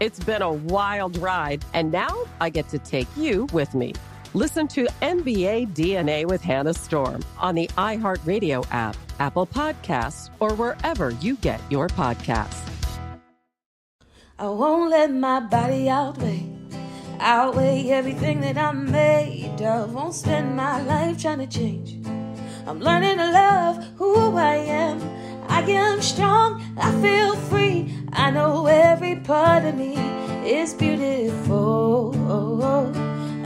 It's been a wild ride, and now I get to take you with me. Listen to NBA DNA with Hannah Storm on the iHeartRadio app, Apple Podcasts, or wherever you get your podcasts. I won't let my body outweigh, outweigh everything that I'm made of. Won't spend my life trying to change. I'm learning to love who I am. I am strong, I feel free. I know every part of me is beautiful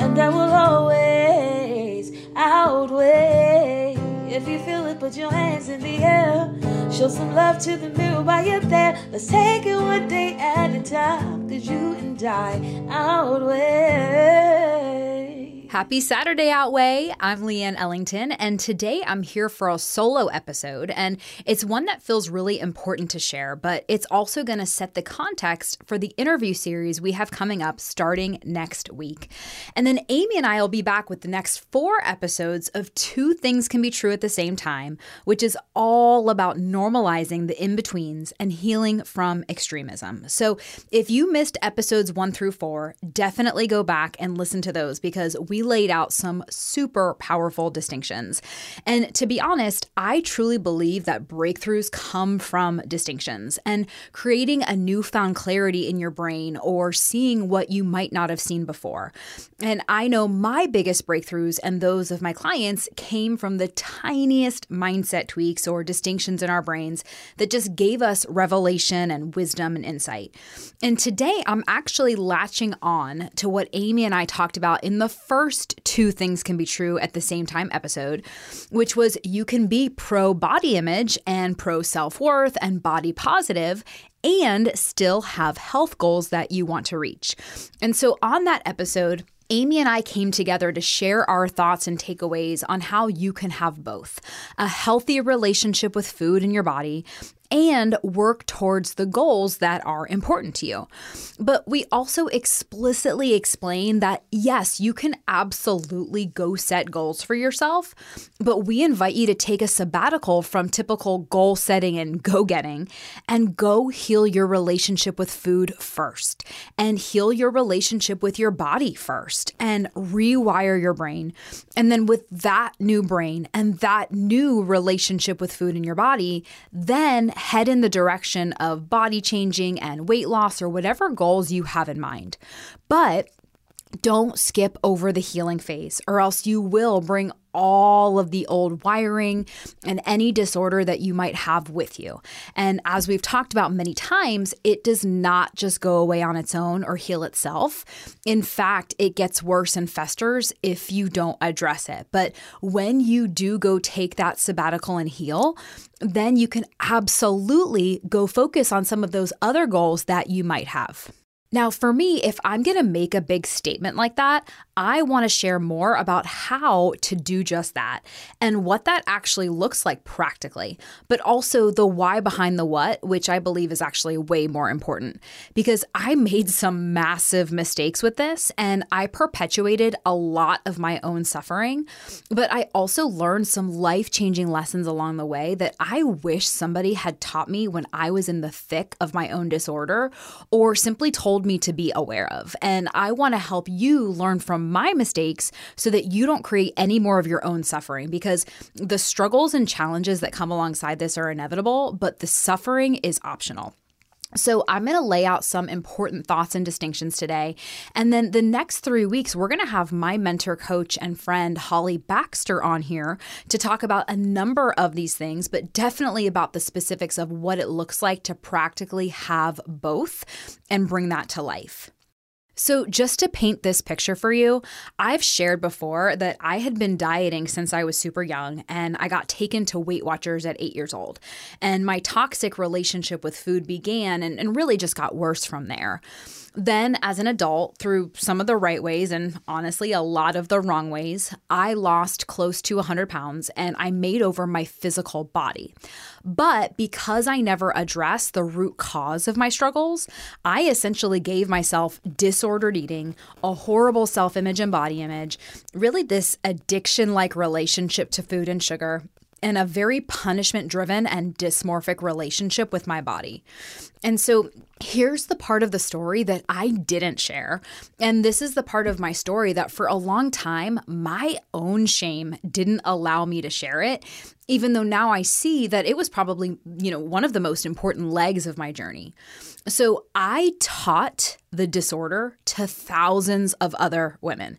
and I will always outweigh. If you feel it, put your hands in the air. Show some love to the mirror while you're there. Let's take it one day at a time, cause you and I outweigh. Happy Saturday, Outweigh. I'm Leanne Ellington, and today I'm here for a solo episode. And it's one that feels really important to share, but it's also going to set the context for the interview series we have coming up starting next week. And then Amy and I will be back with the next four episodes of Two Things Can Be True at the Same Time, which is all about normalizing the in betweens and healing from extremism. So if you missed episodes one through four, definitely go back and listen to those because we laid out some super powerful distinctions. And to be honest, I truly believe that breakthroughs come from distinctions and creating a newfound clarity in your brain or seeing what you might not have seen before. And I know my biggest breakthroughs and those of my clients came from the tiniest mindset tweaks or distinctions in our brains that just gave us revelation and wisdom and insight. And today I'm actually latching on to what Amy and I talked about in the first two things can be true at the same time episode, which was you can be pro body image and pro self worth and body positive and still have health goals that you want to reach. And so on that episode, Amy and I came together to share our thoughts and takeaways on how you can have both a healthy relationship with food in your body and work towards the goals that are important to you. But we also explicitly explain that yes, you can absolutely go set goals for yourself, but we invite you to take a sabbatical from typical goal setting and go getting and go heal your relationship with food first and heal your relationship with your body first and rewire your brain. And then with that new brain and that new relationship with food in your body, then head in the direction of body changing and weight loss or whatever goals you have in mind. But don't skip over the healing phase, or else you will bring all of the old wiring and any disorder that you might have with you. And as we've talked about many times, it does not just go away on its own or heal itself. In fact, it gets worse and festers if you don't address it. But when you do go take that sabbatical and heal, then you can absolutely go focus on some of those other goals that you might have. Now, for me, if I'm going to make a big statement like that, I want to share more about how to do just that and what that actually looks like practically, but also the why behind the what, which I believe is actually way more important because I made some massive mistakes with this and I perpetuated a lot of my own suffering. But I also learned some life changing lessons along the way that I wish somebody had taught me when I was in the thick of my own disorder or simply told told me to be aware of. And I want to help you learn from my mistakes so that you don't create any more of your own suffering because the struggles and challenges that come alongside this are inevitable, but the suffering is optional. So, I'm going to lay out some important thoughts and distinctions today. And then the next three weeks, we're going to have my mentor, coach, and friend, Holly Baxter, on here to talk about a number of these things, but definitely about the specifics of what it looks like to practically have both and bring that to life. So, just to paint this picture for you, I've shared before that I had been dieting since I was super young and I got taken to Weight Watchers at eight years old. And my toxic relationship with food began and, and really just got worse from there. Then, as an adult, through some of the right ways and honestly a lot of the wrong ways, I lost close to 100 pounds and I made over my physical body. But because I never addressed the root cause of my struggles, I essentially gave myself disordered eating, a horrible self image and body image, really this addiction like relationship to food and sugar, and a very punishment driven and dysmorphic relationship with my body. And so here's the part of the story that I didn't share. And this is the part of my story that for a long time, my own shame didn't allow me to share it, even though now I see that it was probably, you know, one of the most important legs of my journey. So I taught the disorder to thousands of other women.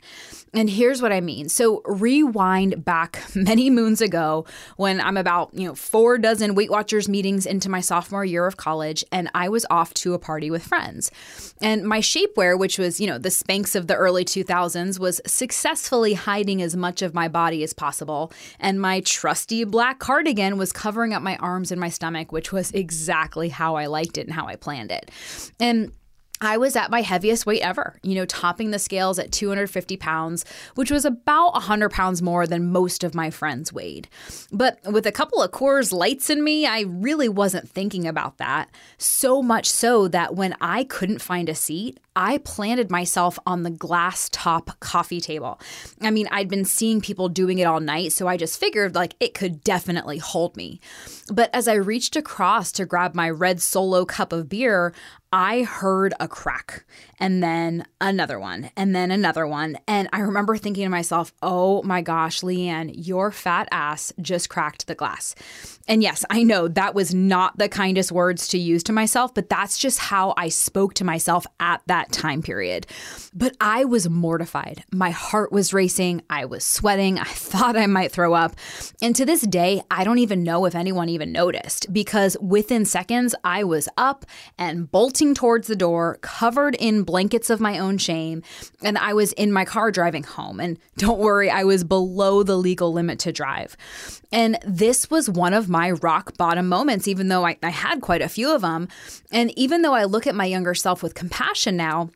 And here's what I mean. So rewind back many moons ago when I'm about, you know, four dozen Weight Watchers meetings into my sophomore year of college and I was off to a party with friends. And my shapewear, which was, you know, the Spanx of the early 2000s, was successfully hiding as much of my body as possible. And my trusty black cardigan was covering up my arms and my stomach, which was exactly how I liked it and how I planned it. And I was at my heaviest weight ever, you know, topping the scales at 250 pounds, which was about 100 pounds more than most of my friends weighed. But with a couple of Coors Lights in me, I really wasn't thinking about that. So much so that when I couldn't find a seat, I planted myself on the glass top coffee table. I mean, I'd been seeing people doing it all night, so I just figured like it could definitely hold me. But as I reached across to grab my red solo cup of beer, I heard a crack and then another one and then another one. And I remember thinking to myself, oh my gosh, Leanne, your fat ass just cracked the glass. And yes, I know that was not the kindest words to use to myself, but that's just how I spoke to myself at that time period. But I was mortified. My heart was racing. I was sweating. I thought I might throw up. And to this day, I don't even know if anyone even noticed because within seconds, I was up and bolting towards the door, covered in blankets of my own shame, and I was in my car driving home. And don't worry, I was below the legal limit to drive. And this was one of my rock bottom moments, even though I, I had quite a few of them. And even though I look at my younger self with compassion now,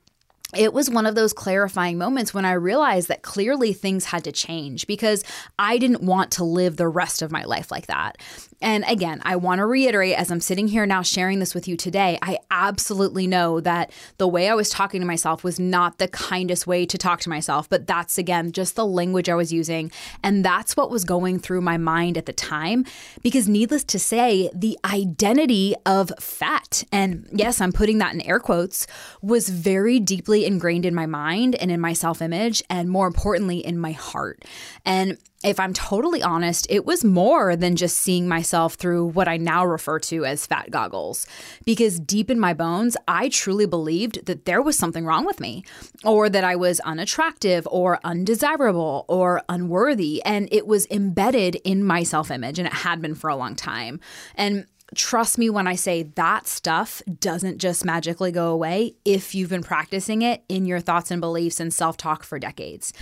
it was one of those clarifying moments when I realized that clearly things had to change because I didn't want to live the rest of my life like that. And again, I want to reiterate as I'm sitting here now sharing this with you today, I absolutely know that the way I was talking to myself was not the kindest way to talk to myself, but that's again just the language I was using. And that's what was going through my mind at the time. Because needless to say, the identity of fat, and yes, I'm putting that in air quotes, was very deeply ingrained in my mind and in my self image, and more importantly, in my heart. And if I'm totally honest, it was more than just seeing myself through what I now refer to as fat goggles. Because deep in my bones, I truly believed that there was something wrong with me, or that I was unattractive, or undesirable, or unworthy. And it was embedded in my self image, and it had been for a long time. And trust me when I say that stuff doesn't just magically go away if you've been practicing it in your thoughts and beliefs and self talk for decades.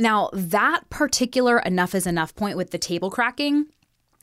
Now, that particular enough is enough point with the table cracking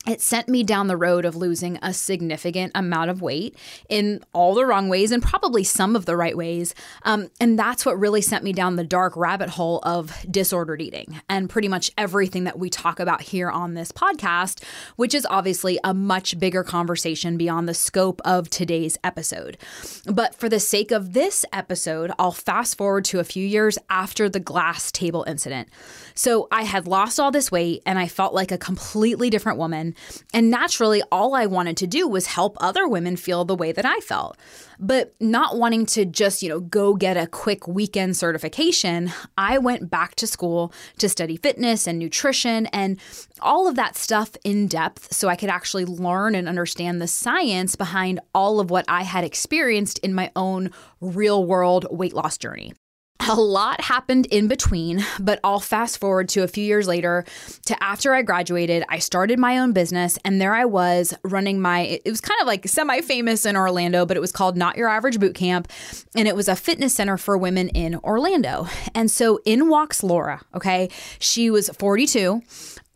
it sent me down the road of losing a significant amount of weight in all the wrong ways and probably some of the right ways. Um, and that's what really sent me down the dark rabbit hole of disordered eating and pretty much everything that we talk about here on this podcast, which is obviously a much bigger conversation beyond the scope of today's episode. But for the sake of this episode, I'll fast forward to a few years after the glass table incident. So I had lost all this weight and I felt like a completely different woman. And naturally, all I wanted to do was help other women feel the way that I felt. But not wanting to just, you know, go get a quick weekend certification, I went back to school to study fitness and nutrition and all of that stuff in depth so I could actually learn and understand the science behind all of what I had experienced in my own real world weight loss journey. A lot happened in between, but I'll fast forward to a few years later to after I graduated. I started my own business, and there I was running my, it was kind of like semi famous in Orlando, but it was called Not Your Average Boot Camp. And it was a fitness center for women in Orlando. And so in walks Laura, okay? She was 42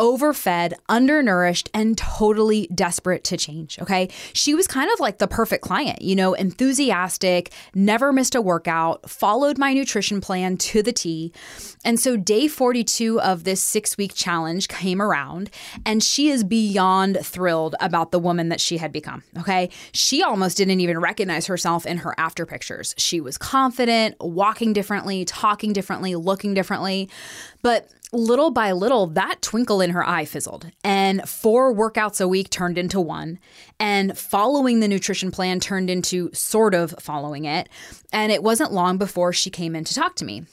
overfed, undernourished, and totally desperate to change. Okay. She was kind of like the perfect client, you know, enthusiastic, never missed a workout, followed my nutrition plan to the T. And so day 42 of this six week challenge came around, and she is beyond thrilled about the woman that she had become. Okay. She almost didn't even recognize herself in her after pictures. She was confident, walking differently, talking differently, looking differently. But little by little, that twinkle in her eye fizzled, and four workouts a week turned into one, and following the nutrition plan turned into sort of following it. And it wasn't long before she came in to talk to me.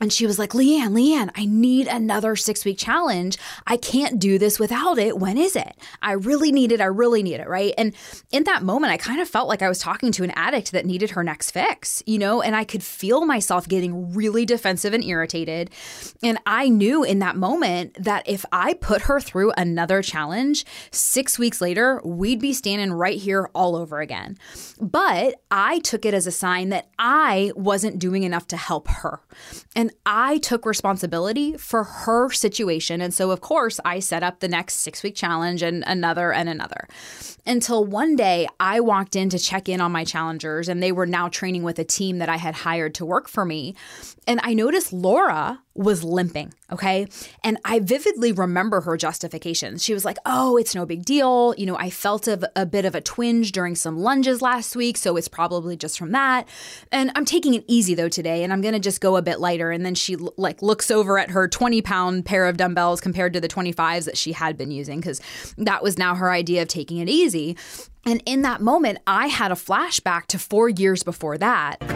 And she was like, Leanne, Leanne, I need another six week challenge. I can't do this without it. When is it? I really need it. I really need it. Right. And in that moment, I kind of felt like I was talking to an addict that needed her next fix, you know, and I could feel myself getting really defensive and irritated. And I knew in that moment that if I put her through another challenge, six weeks later, we'd be standing right here all over again. But I took it as a sign that I wasn't doing enough to help her. And and I took responsibility for her situation. And so, of course, I set up the next six week challenge and another and another. Until one day I walked in to check in on my challengers, and they were now training with a team that I had hired to work for me. And I noticed Laura was limping. Okay. And I vividly remember her justifications. She was like, oh, it's no big deal. You know, I felt a, a, bit of a twinge during some lunges last week. So it's probably just from that. And I'm taking it easy though today. And I'm to just go a bit lighter. And then she like looks over at her 20 pound pair of dumbbells compared to the 25s that she had been using because that was now her idea of taking it easy. And in that moment, I had a flashback to four years before that.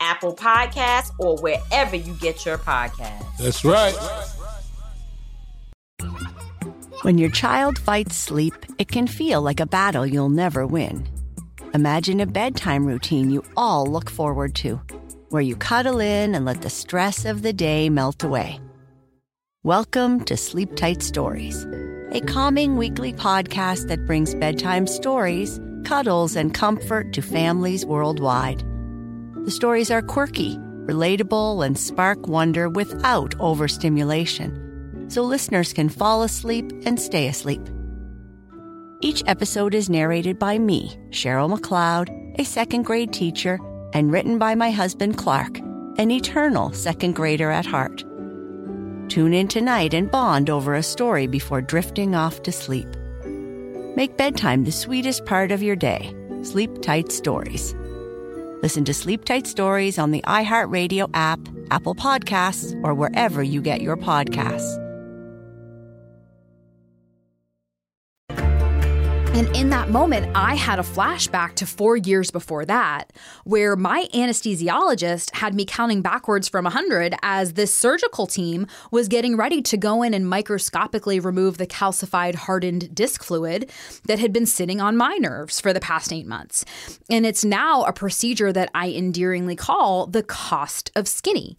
Apple Podcasts, or wherever you get your podcasts. That's right. When your child fights sleep, it can feel like a battle you'll never win. Imagine a bedtime routine you all look forward to, where you cuddle in and let the stress of the day melt away. Welcome to Sleep Tight Stories, a calming weekly podcast that brings bedtime stories, cuddles, and comfort to families worldwide. The stories are quirky, relatable, and spark wonder without overstimulation so listeners can fall asleep and stay asleep. Each episode is narrated by me, Cheryl McLeod, a second grade teacher, and written by my husband Clark, an eternal second grader at heart. Tune in tonight and bond over a story before drifting off to sleep. Make bedtime the sweetest part of your day. Sleep Tight Stories. Listen to Sleep Tight Stories on the iHeartRadio app, Apple Podcasts, or wherever you get your podcasts. And in that moment, I had a flashback to four years before that, where my anesthesiologist had me counting backwards from 100 as this surgical team was getting ready to go in and microscopically remove the calcified, hardened disc fluid that had been sitting on my nerves for the past eight months. And it's now a procedure that I endearingly call the cost of skinny,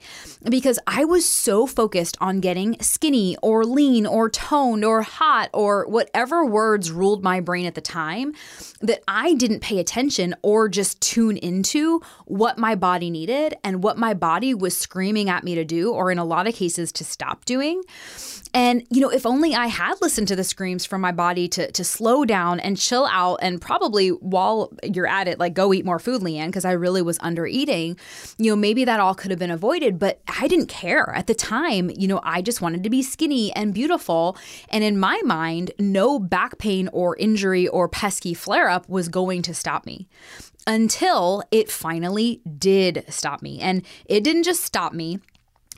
because I was so focused on getting skinny or lean or toned or hot or whatever words ruled my brain at the time that I didn't pay attention or just tune into what my body needed and what my body was screaming at me to do, or in a lot of cases, to stop doing. And, you know, if only I had listened to the screams from my body to, to slow down and chill out, and probably while you're at it, like go eat more food, Leanne, because I really was under eating, you know, maybe that all could have been avoided. But I didn't care at the time. You know, I just wanted to be skinny and beautiful. And in my mind, no back pain or injury or pesky flare up was going to stop me until it finally did stop me. And it didn't just stop me,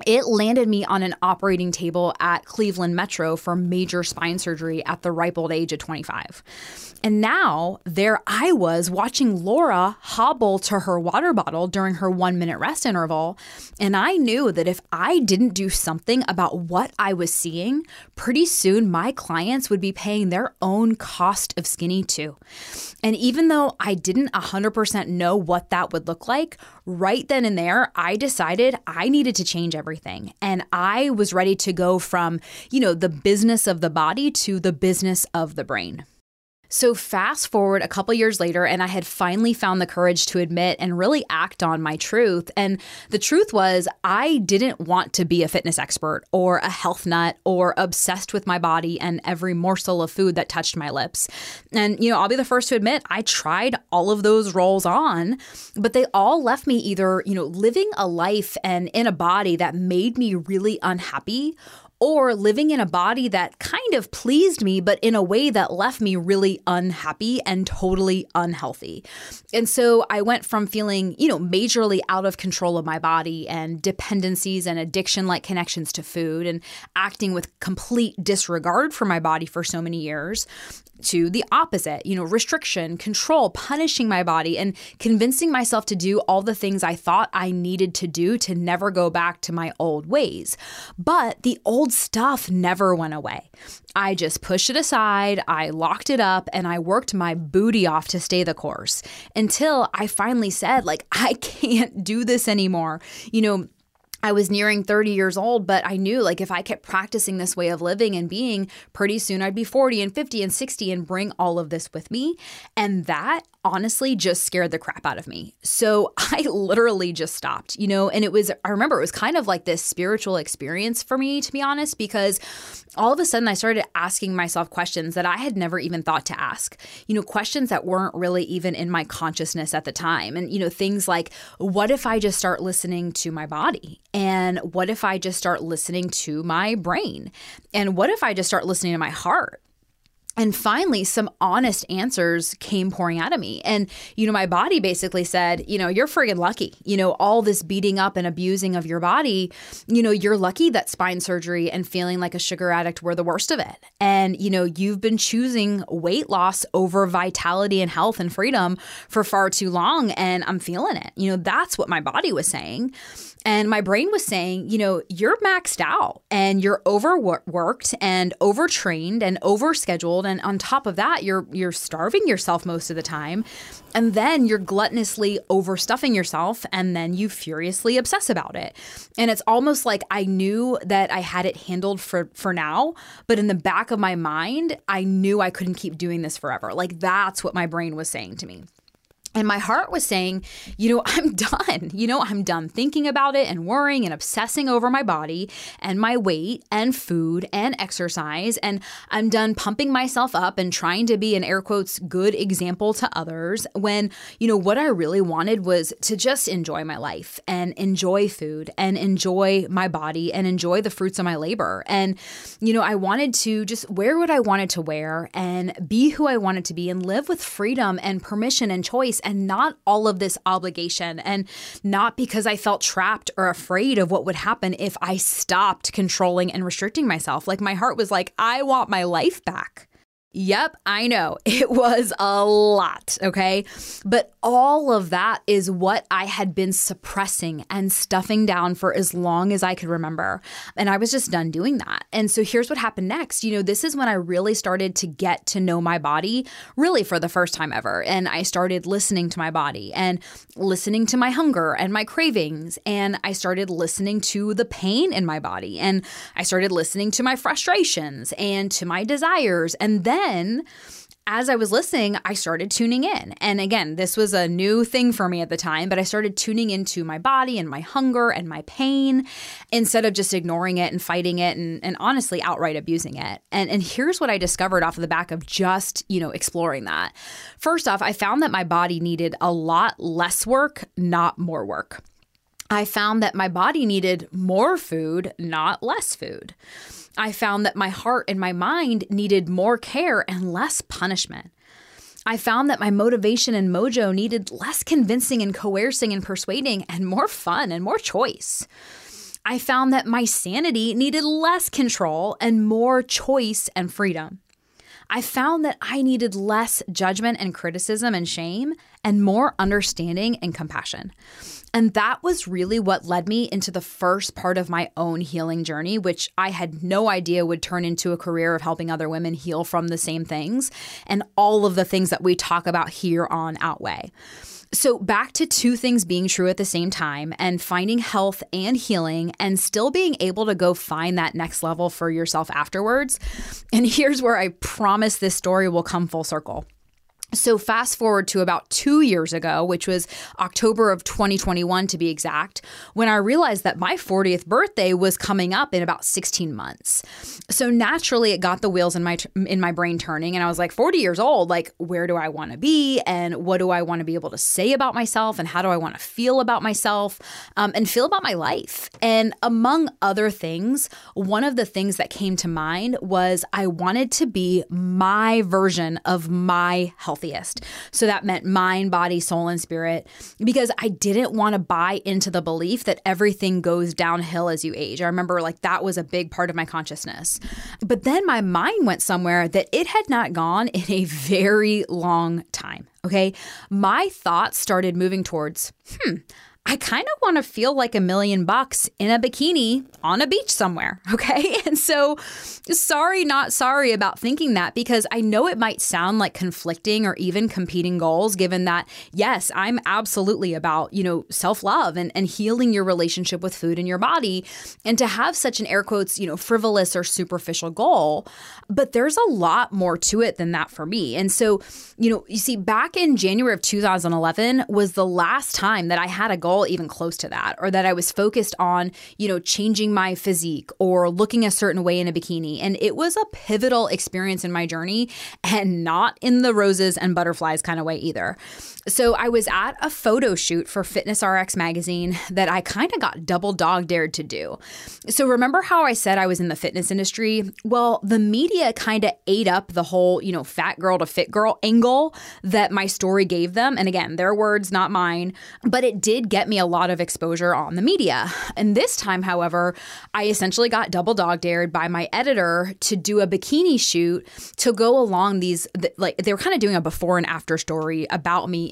it landed me on an operating table at Cleveland Metro for major spine surgery at the ripe old age of 25. And now there I was watching Laura hobble to her water bottle during her one minute rest interval. And I knew that if I didn't do something about what I was seeing, pretty soon my clients would be paying their own cost of skinny too. And even though I didn't 100% know what that would look like, right then and there, I decided I needed to change everything. And I was ready to go from, you know, the business of the body to the business of the brain. So, fast forward a couple years later, and I had finally found the courage to admit and really act on my truth. And the truth was, I didn't want to be a fitness expert or a health nut or obsessed with my body and every morsel of food that touched my lips. And, you know, I'll be the first to admit, I tried all of those roles on, but they all left me either, you know, living a life and in a body that made me really unhappy or living in a body that kind of pleased me, but in a way that left me really unhappy and totally unhealthy. And so I went from feeling, you know, majorly out of control of my body and dependencies and addiction like connections to food and acting with complete disregard for my body for so many years to the opposite, you know, restriction, control, punishing my body, and convincing myself to do all the things I thought I needed to do to never go back to my old ways. But the old stuff never went away. I just pushed it aside, I locked it up, and I worked my booty off to stay the course until I finally said, like, I can't do this anymore. You know, I was nearing 30 years old, but I knew like if I kept practicing this way of living and being, pretty soon I'd be 40 and 50 and 60 and bring all of this with me. And that honestly just scared the crap out of me. So I literally just stopped, you know, and it was, I remember it was kind of like this spiritual experience for me, to be honest, because all of a sudden I started asking myself questions that I had never even thought to ask, you know, questions that weren't really even in my consciousness at the time. And, you know, things like, what if I just start listening to my body? And what if I just start listening to my brain? And what if I just start listening to my heart? and finally, some honest answers came pouring out of me. And, you know, my body basically said, you know, you're friggin' lucky. You know, all this beating up and abusing of your body, you know, you're lucky that spine surgery and feeling like a sugar addict were the worst of it. And, you know, you've been choosing weight loss over vitality and health and freedom for far too long. And I'm feeling it. You know, that's what my body was saying. And my brain was saying, you know, you're maxed out and you're overworked and overtrained and overscheduled. And on top of that, you're you're starving yourself most of the time. And then you're gluttonously overstuffing yourself and then you furiously obsess about it. And it's almost like I knew that I had it handled for for now, but in the back of my mind, I knew I couldn't keep doing this forever. Like that's what my brain was saying to me. And my heart was saying, you know, I'm done. You know, I'm done thinking about it and worrying and obsessing over my body and my weight and food and exercise. And I'm done pumping myself up and trying to be an air quotes good example to others when, you know, what I really wanted was to just enjoy my life and enjoy food and enjoy my body and enjoy the fruits of my labor. And, you know, I wanted to just wear what I wanted to wear and be who I wanted to be and live with freedom and permission and choice and not all of this obligation and not because I felt trapped or afraid of what would happen if I stopped controlling and restricting myself. Like my heart was like, I want my life back. Yep, I know. It was a lot, okay? But all of that is what I had been suppressing and stuffing down for as long as I could remember. And I was just done doing that. And so here's what happened next. You know, this is when I really started to get to know my body, really for the first time ever. And I started listening to my body and listening to my hunger and my cravings. And I started listening to the pain in my body. And I started listening to my frustrations and to my desires. And then then as I was listening, I started tuning in. And again, this was a new thing for me at the time, but I started tuning into my body and my hunger and my pain instead of just ignoring it and fighting it and, and honestly outright abusing it. And, and here's what I discovered off of the back of just, you know, exploring that. First off, I found that my body needed a lot less work, not more work. I found that my body needed more food, not less food. I found that my heart and my mind needed more care and less punishment. I found that my motivation and mojo needed less convincing and coercing and persuading and more fun and more choice. I found that my sanity needed less control and more choice and freedom. I found that I needed less judgment and criticism and shame and more understanding and compassion. And that was really what led me into the first part of my own healing journey, which I had no idea would turn into a career of helping other women heal from the same things and all of the things that we talk about here on Outweigh. So, back to two things being true at the same time and finding health and healing and still being able to go find that next level for yourself afterwards. And here's where I promise this story will come full circle. So, fast forward to about two years ago, which was October of 2021 to be exact, when I realized that my 40th birthday was coming up in about 16 months. So naturally, it got the wheels in my in my brain turning, and I was like, 40 years old, like where do I want to be, and what do I want to be able to say about myself, and how do I want to feel about myself, um, and feel about my life. And among other things, one of the things that came to mind was I wanted to be my version of my health healthiest. So that meant mind, body, soul, and spirit, because I didn't want to buy into the belief that everything goes downhill as you age. I remember like that was a big part of my consciousness. But then my mind went somewhere that it had not gone in a very long time. Okay. My thoughts started moving towards, hmm, I kind of want to feel like a million bucks in a bikini on a beach somewhere. Okay. And so, sorry, not sorry about thinking that because I know it might sound like conflicting or even competing goals, given that, yes, I'm absolutely about, you know, self love and, and healing your relationship with food and your body. And to have such an air quotes, you know, frivolous or superficial goal. But there's a lot more to it than that for me. And so, you know, you see, back in January of 2011 was the last time that I had a goal all even close to that, or that I was focused on, you know, changing my physique or looking a certain way in a bikini. And it was a pivotal experience in my journey and not in the roses and butterflies kind of way either. So I was at a photo shoot for Fitness RX magazine that I kind of got double dog dared to do. So remember how I said I was in the fitness industry? Well, the media kind of ate up the whole, you know, fat girl to fit girl angle that my story gave them. And again, their words, not mine, but it did get me a lot of exposure on the media. And this time, however, I essentially got double dog dared by my editor to do a bikini shoot to go along these, like, they were kind of doing a before and after story about me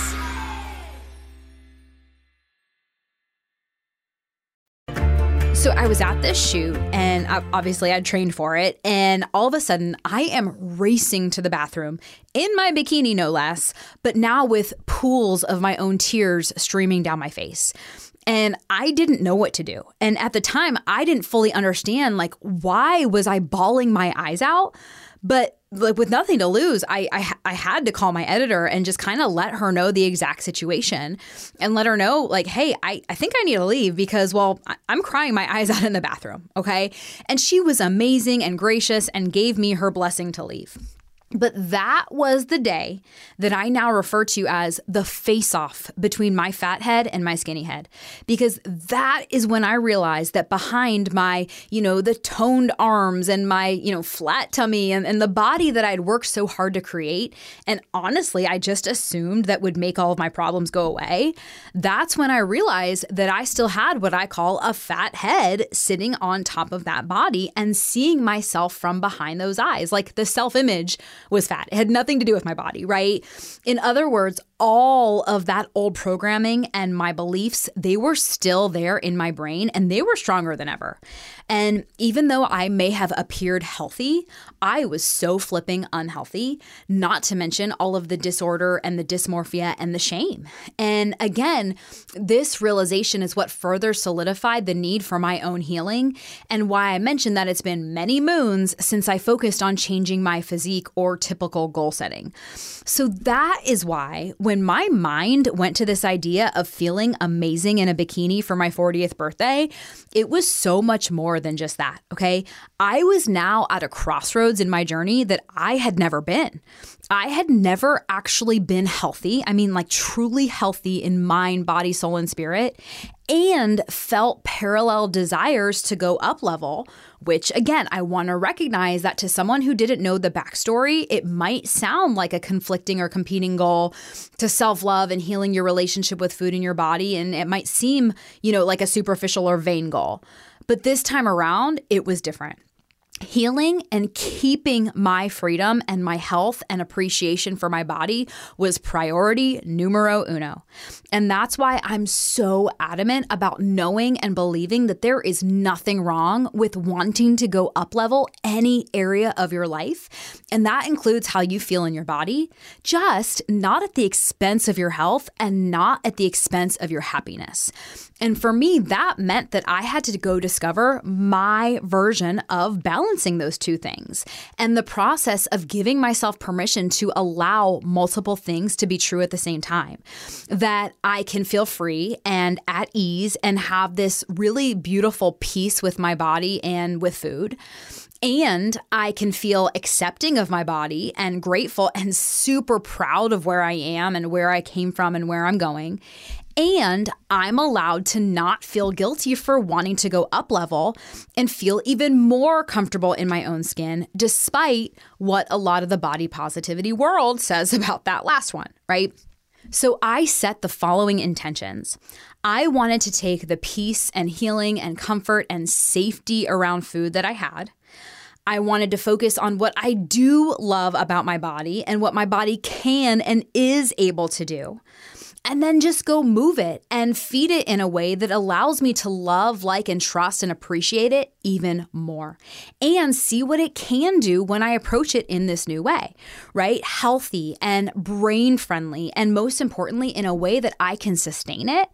So I was at this shoot and obviously I'd trained for it. And all of a sudden, I am racing to the bathroom in my bikini, no less, but now with pools of my own tears streaming down my face and I didn't know what to do. And at the time, I didn't fully understand like why was I bawling my eyes out? But like with nothing to lose, I, I I had to call my editor and just kind of let her know the exact situation and let her know like, hey, I, I think I need to leave because well, I'm crying my eyes out in the bathroom. Okay. And she was amazing and gracious and gave me her blessing to leave. But that was the day that I now refer to as the face off between my fat head and my skinny head. Because that is when I realized that behind my, you know, the toned arms and my, you know, flat tummy and, and the body that I'd worked so hard to create, and honestly, I just assumed that would make all of my problems go away. That's when I realized that I still had what I call a fat head sitting on top of that body and seeing myself from behind those eyes, like the self image was fat. It had nothing to do with my body, right? In other words, all of that old programming and my beliefs, they were still there in my brain and they were stronger than ever. And even though I may have appeared healthy, I was so flipping unhealthy, not to mention all of the disorder and the dysmorphia and the shame. And again, this realization is what further solidified the need for my own healing and why I mentioned that it's been many moons since I focused on changing my physique or typical goal setting. So that is why when my mind went to this idea of feeling amazing in a bikini for my 40th birthday, it was so much more than just that, okay? I was now at a crossroads in my journey that I had never been. I had never actually been healthy. I mean, like truly healthy in mind, body, soul, and spirit, and felt parallel desires to go up level, which again, I want to recognize that to someone who didn't know the backstory, it might sound like a conflicting or competing goal to self love and healing your relationship with food in your body. And it might seem, you know, like a superficial or vain goal. But this time around, it was different healing and keeping my freedom and my health and appreciation for my body was priority numero uno. And that's why I'm so adamant about knowing and believing that there is nothing wrong with wanting to go up level any area of your life. And that includes how you feel in your body, just not at the expense of your health and not at the expense of your happiness. And for me, that meant that I had to go discover my version of balancing those two things and the process of giving myself permission to allow multiple things to be true at the same time. That I can feel free and at ease and have this really beautiful peace with my body and with food. And I can feel accepting of my body and grateful and super proud of where I am and where I came from and where I'm going. And I'm allowed to not feel guilty for wanting to go up level and feel even more comfortable in my own skin, despite what a lot of the body positivity world says about that last one, right? So I set the following intentions. I wanted to take the peace and healing and comfort and safety around food that I had. I wanted to focus on what I do love about my body and what my body can and is able to do and then just go move it and feed it in a way that allows me to love, like, and trust and appreciate it even more and see what it can do when I approach it in this new way, right? Healthy and brain friendly, and most importantly, in a way that I can sustain it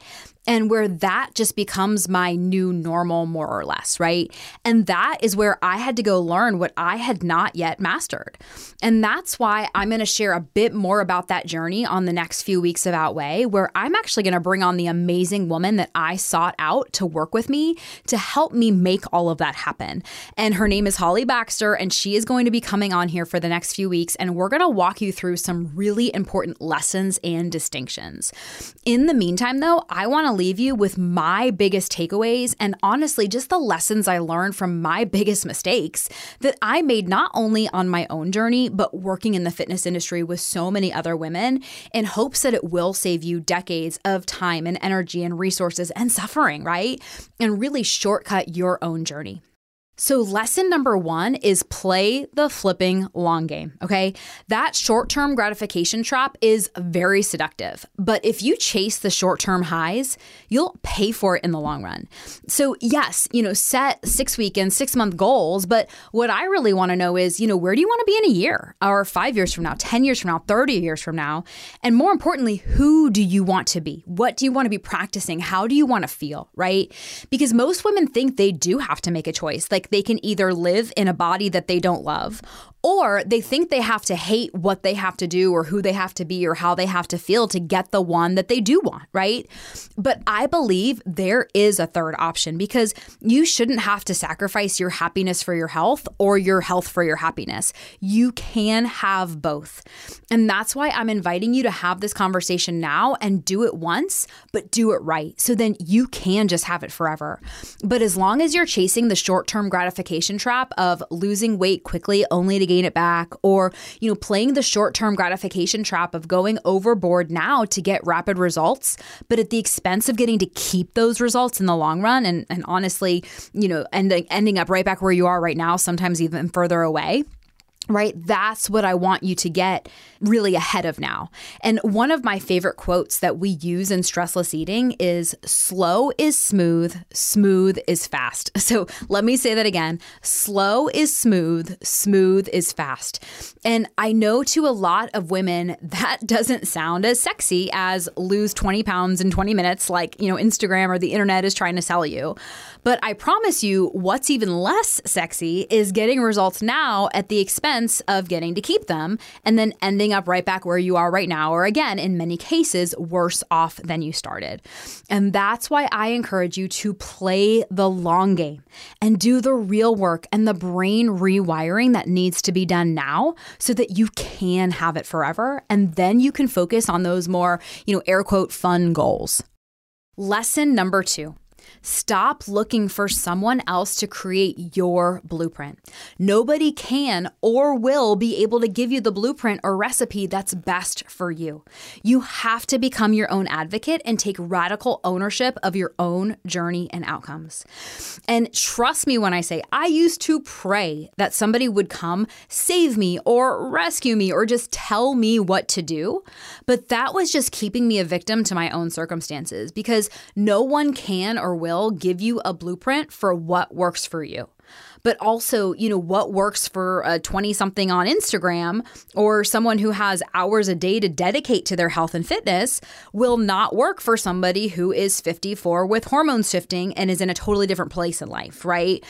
and where that just becomes my new normal, more or less, right? And that is where I had to go learn what I had not yet mastered. And that's why I'm going to share a bit more about that journey on the next few weeks of Outweigh, where I'm actually going to bring on the amazing woman that I sought out to work with me to help me make all of that happen. And her name is Holly Baxter, and she is going to be coming on here for the next few weeks. And we're going to walk you through some really important lessons and distinctions. In the meantime, though, I want to leave you with my biggest takeaways and honestly just the lessons I learned from my biggest mistakes that I made not only on my own journey, but working in the fitness industry with so many other women in hopes that it will save you decades of time and energy and resources and suffering, right? And really shortcut your own journey. So, lesson number one is play the flipping long game. Okay. That short term gratification trap is very seductive. But if you chase the short term highs, you'll pay for it in the long run. So, yes, you know, set six week and six month goals. But what I really want to know is, you know, where do you want to be in a year or five years from now, 10 years from now, 30 years from now? And more importantly, who do you want to be? What do you want to be practicing? How do you want to feel? Right. Because most women think they do have to make a choice. Like, they can either live in a body that they don't love or they think they have to hate what they have to do or who they have to be or how they have to feel to get the one that they do want, right? But I believe there is a third option because you shouldn't have to sacrifice your happiness for your health or your health for your happiness. You can have both. And that's why I'm inviting you to have this conversation now and do it once, but do it right. So then you can just have it forever. But as long as you're chasing the short term gratification trap of losing weight quickly only to gain it back or, you know, playing the short-term gratification trap of going overboard now to get rapid results, but at the expense of getting to keep those results in the long run and and honestly, you know, ending ending up right back where you are right now, sometimes even further away right? That's what I want you to get really ahead of now. And one of my favorite quotes that we use in stressless eating is slow is smooth, smooth is fast. So let me say that again slow is smooth, smooth is fast. And I know to a lot of women that doesn't sound as sexy as lose 20 pounds in 20 minutes, like, you know, Instagram or the internet is trying to sell you. But I promise you, what's even less sexy is getting results now at the expense of getting to keep them and then ending up right back where you are right now, or again, in many cases, worse off than you started. And that's why I encourage you to play the long game and do the real work and the brain rewiring that needs to be done now so that you can have it forever. And then you can focus on those more, you know, air quote, fun goals. Lesson number two Stop looking for someone else to create your blueprint. Nobody can or will be able to give you the blueprint or recipe that's best for you. You have to become your own advocate and take radical ownership of your own journey and outcomes. And trust me when I say, I used to pray that somebody would come save me or rescue me or just tell me what to do. But that was just keeping me a victim to my own circumstances because no one can or will give you a blueprint for what works for you but also, you know, what works for a 20 something on Instagram or someone who has hours a day to dedicate to their health and fitness will not work for somebody who is 54 with hormones shifting and is in a totally different place in life, right?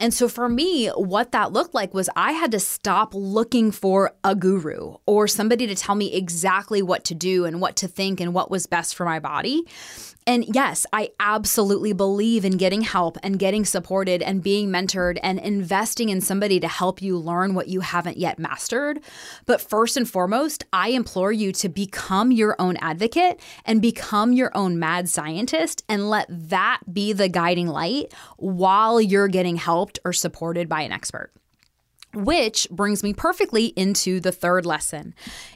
And so for me, what that looked like was I had to stop looking for a guru or somebody to tell me exactly what to do and what to think and what was best for my body. And yes, I absolutely believe in getting help and getting supported and being mentored and investing in somebody to help you learn what you haven't yet mastered. But first and foremost, I implore you to become your own advocate and become your own mad scientist and let that be the guiding light while you're getting helped or supported by an expert. Which brings me perfectly into the third lesson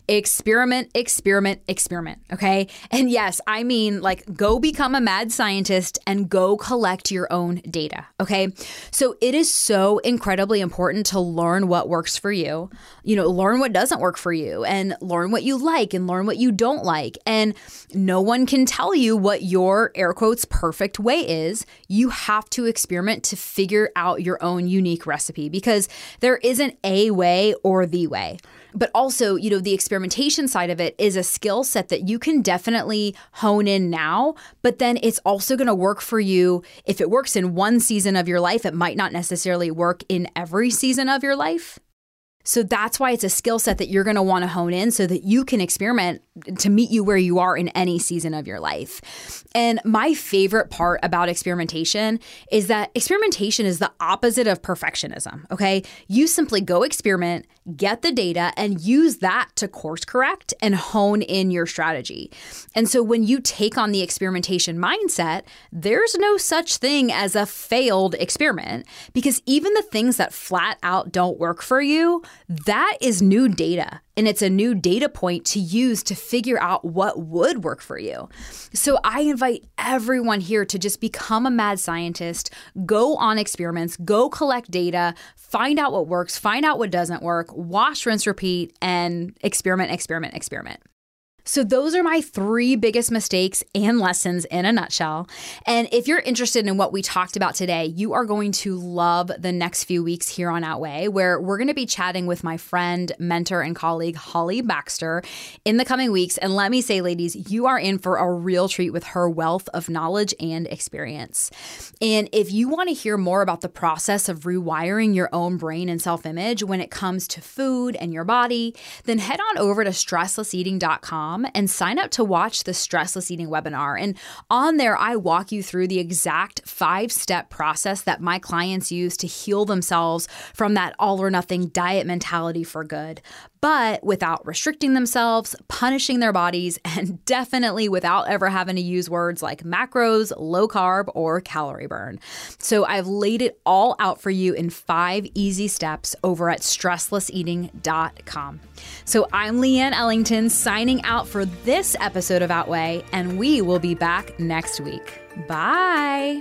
experiment, experiment, experiment. Okay. And yes, I mean like go become a mad scientist and go collect your own data. Okay. So it is so incredibly important to learn what works for you, you know, learn what doesn't work for you and learn what you like and learn what you don't like. And no one can tell you what your air quotes perfect way is. You have to experiment to figure out your own unique recipe because there isn't a way or the way. But also, you know, the experimentation side of it is a skill set that you can definitely hone in now, but then it's also going to work for you. If it works in one season of your life, it might not necessarily work in every season of your life. So that's why it's a skill set that you're going to want to hone in so that you can experiment to meet you where you are in any season of your life. And my favorite part about experimentation is that experimentation is the opposite of perfectionism. Okay. You simply go experiment, get the data, and use that to course correct and hone in your strategy. And so when you take on the experimentation mindset, there's no such thing as a failed experiment because even the things that flat out don't work for you, that is new data. And it's a new data point to use to figure out what would work for you. So I invite everyone here to just become a mad scientist, go on experiments, go collect data, find out what works, find out what doesn't work, wash, rinse, repeat, and experiment, experiment, experiment. So, those are my three biggest mistakes and lessons in a nutshell. And if you're interested in what we talked about today, you are going to love the next few weeks here on Outweigh, where we're going to be chatting with my friend, mentor, and colleague, Holly Baxter, in the coming weeks. And let me say, ladies, you are in for a real treat with her wealth of knowledge and experience. And if you want to hear more about the process of rewiring your own brain and self image when it comes to food and your body, then head on over to stresslesseating.com and sign up to watch the Stressless Eating webinar. And on there, I walk you through the exact five step process that my clients use to heal themselves from that all or nothing diet mentality for good, but without restricting themselves, punishing their bodies, and definitely without ever having to use words like macros, low carb, or calorie burn. So I've laid it all out for you in five easy steps over at stresslesseating.com. So I'm Leanne Ellington signing out for this episode of Outweigh, and we will be back next week. Bye.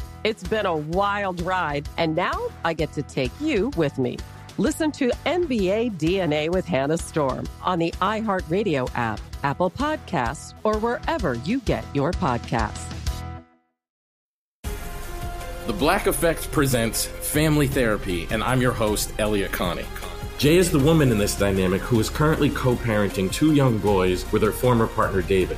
It's been a wild ride, and now I get to take you with me. Listen to NBA DNA with Hannah Storm on the iHeartRadio app, Apple Podcasts, or wherever you get your podcasts. The Black Effect presents Family Therapy, and I'm your host, Elliott Connie. Jay is the woman in this dynamic who is currently co parenting two young boys with her former partner, David.